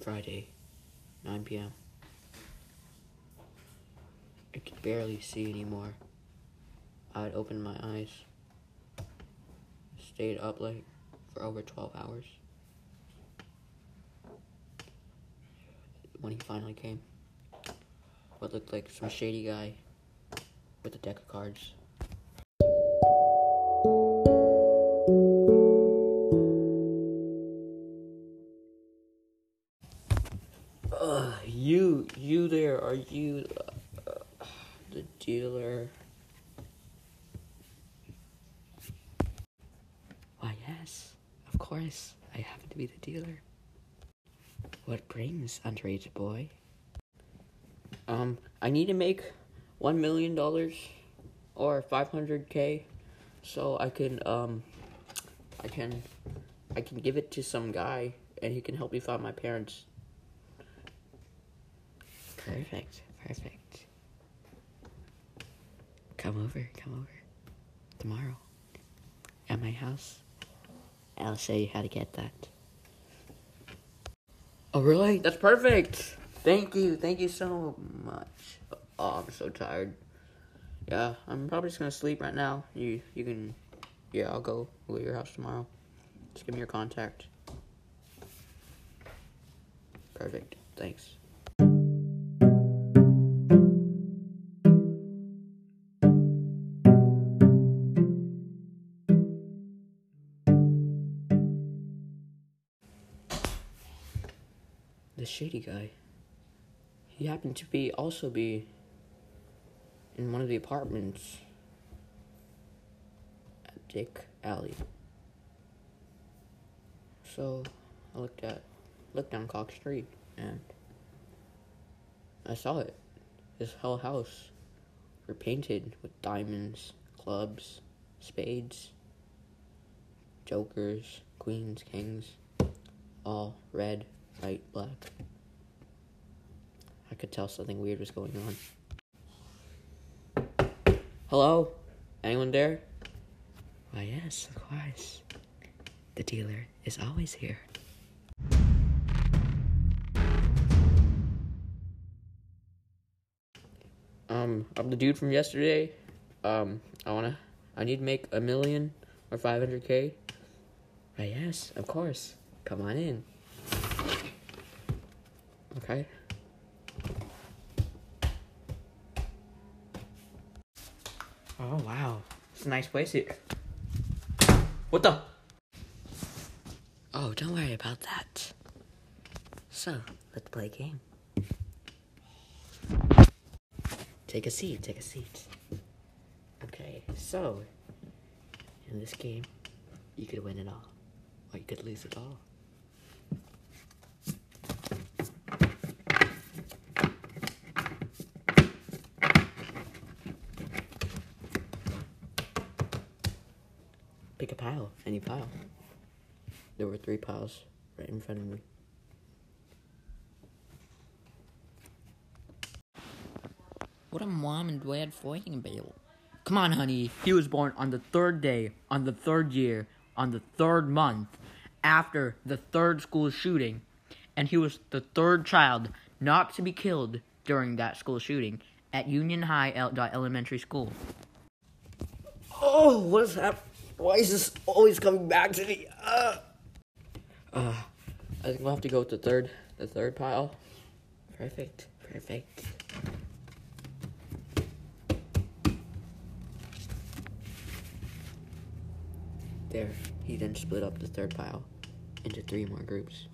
Friday, 9 p.m. I could barely see anymore. I'd opened my eyes. Stayed up late for over 12 hours. When he finally came, what looked like some shady guy with a deck of cards. Dealer? Why, yes, of course, I happen to be the dealer. What brings, underage boy? Um, I need to make one million dollars or five hundred k, so I can um, I can, I can give it to some guy, and he can help me find my parents. Perfect, perfect. Come over, come over. Tomorrow. At my house. I'll show you how to get that. Oh, really? That's perfect! Thank you, thank you so much. Oh, I'm so tired. Yeah, I'm probably just gonna sleep right now. You, you can, yeah, I'll go. To your house tomorrow. Just give me your contact. Perfect. Thanks. The shady guy. He happened to be also be in one of the apartments at Dick Alley. So I looked at looked down Cox Street and I saw it. His whole house were painted with diamonds, clubs, spades, jokers, queens, kings, all red, white, black. I could tell something weird was going on. Hello? Anyone there? Why, yes, of course. The dealer is always here. Um, I'm the dude from yesterday. Um, I wanna, I need to make a million or 500k. Why, yes, of course. Come on in. Okay. Oh wow, it's a nice place here. What the? Oh, don't worry about that. So, let's play a game. Take a seat, take a seat. Okay, so, in this game, you could win it all, or you could lose it all. Pile, any pile. There were three piles right in front of me. What are mom and dad fighting about? Come on, honey. He was born on the third day, on the third year, on the third month, after the third school shooting, and he was the third child not to be killed during that school shooting at Union High El- Elementary School. Oh, what is that? Why is this always coming back to me? Uh, uh, I think we'll have to go with the third, the third pile. Perfect, perfect. There, he then split up the third pile into three more groups.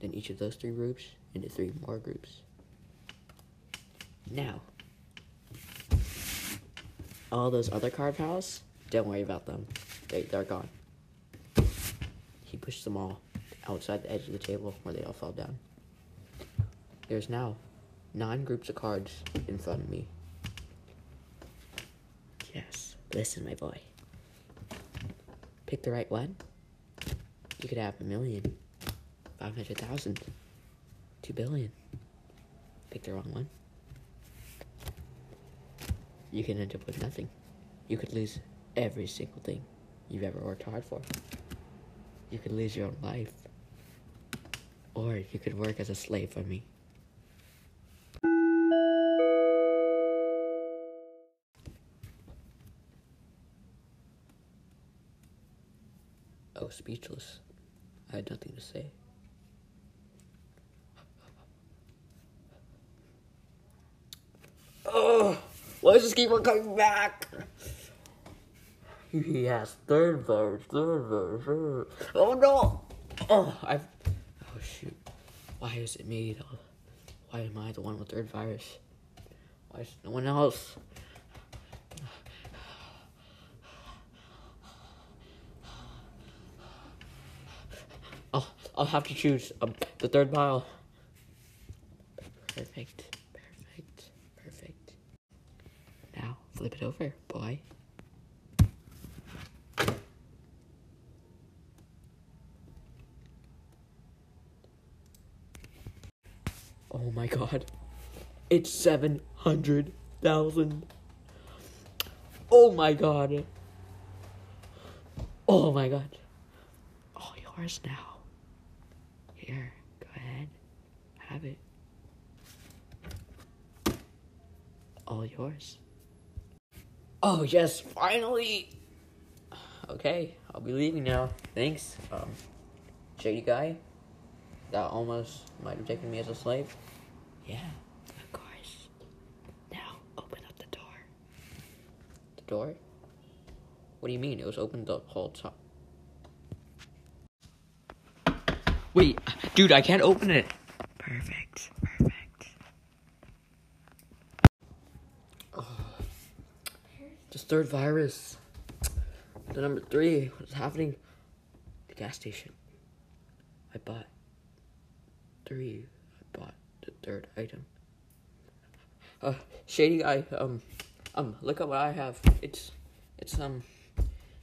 Then each of those three groups into three more groups. Now, all those other card piles, don't worry about them. They, they're gone. He pushed them all outside the edge of the table where they all fell down. There's now nine groups of cards in front of me. Yes, listen, my boy. Pick the right one. You could have a million, five hundred thousand, two billion. Pick the wrong one. You can end up with nothing. You could lose every single thing you've ever worked hard for. You could lose your own life. Or you could work as a slave for me. Oh, speechless. I had nothing to say. Oh, why does this keep on coming back? Yes, third verse, third verse. third- Oh no! Oh, I've. Oh shoot. Why is it me though? Why am I the one with third virus? Why is no one else? I'll, I'll have to choose um, the third pile. Perfect, perfect, perfect. Now, flip it over, boy. Oh my god. It's 700,000. Oh my god. Oh my god. All yours now. Here, go ahead. Have it. All yours. Oh yes, finally. Okay, I'll be leaving now. Thanks, um, shady guy. That almost might have taken me as a slave. Yeah, of course. Now open up the door. The door? What do you mean? It was open the whole time. Wait, dude, I can't open it. Perfect, perfect. Oh, This third virus. The number three. What's happening? The gas station. I bought three. I third item. Uh, shady guy. Um, um, look at what I have. It's, it's um,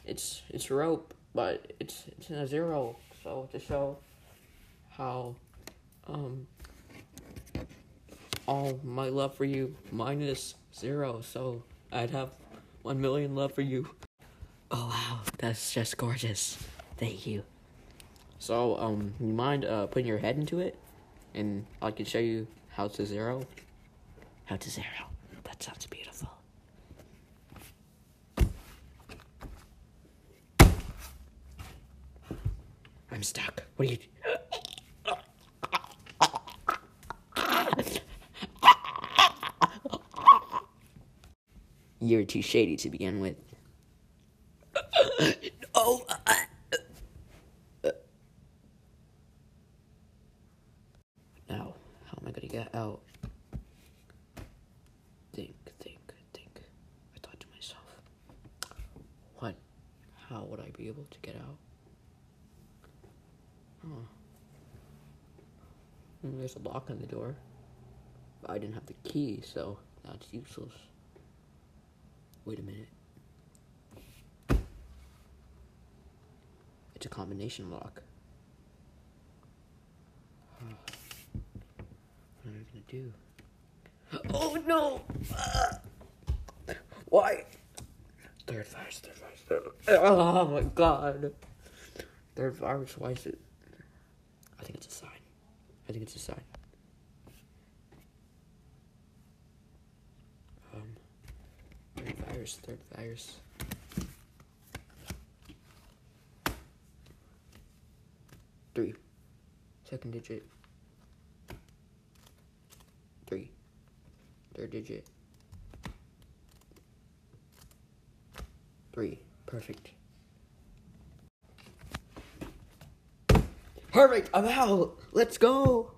it's it's rope, but it's it's in a zero. So to show how, um, all my love for you minus zero. So I'd have one million love for you. Oh wow, that's just gorgeous. Thank you. So, um, you mind uh putting your head into it, and I can show you how to zero. How to zero. That sounds beautiful. I'm stuck. What are you? You're too shady to begin with. oh. Now, how am I gonna get out? Think, think, think. I thought to myself, what? How would I be able to get out? Oh. Hmm, There's a lock on the door. But I didn't have the key, so that's useless. Wait a minute. It's a combination lock. What am I gonna do? Oh no! Ah! Why? Third virus, third virus, third Oh my god. Third virus, why is it? I think it's a sign. I think it's a sign. Um, third virus, third virus. Three. Second digit. Three. Third digit. Three. Perfect. Perfect. I'm out. Let's go.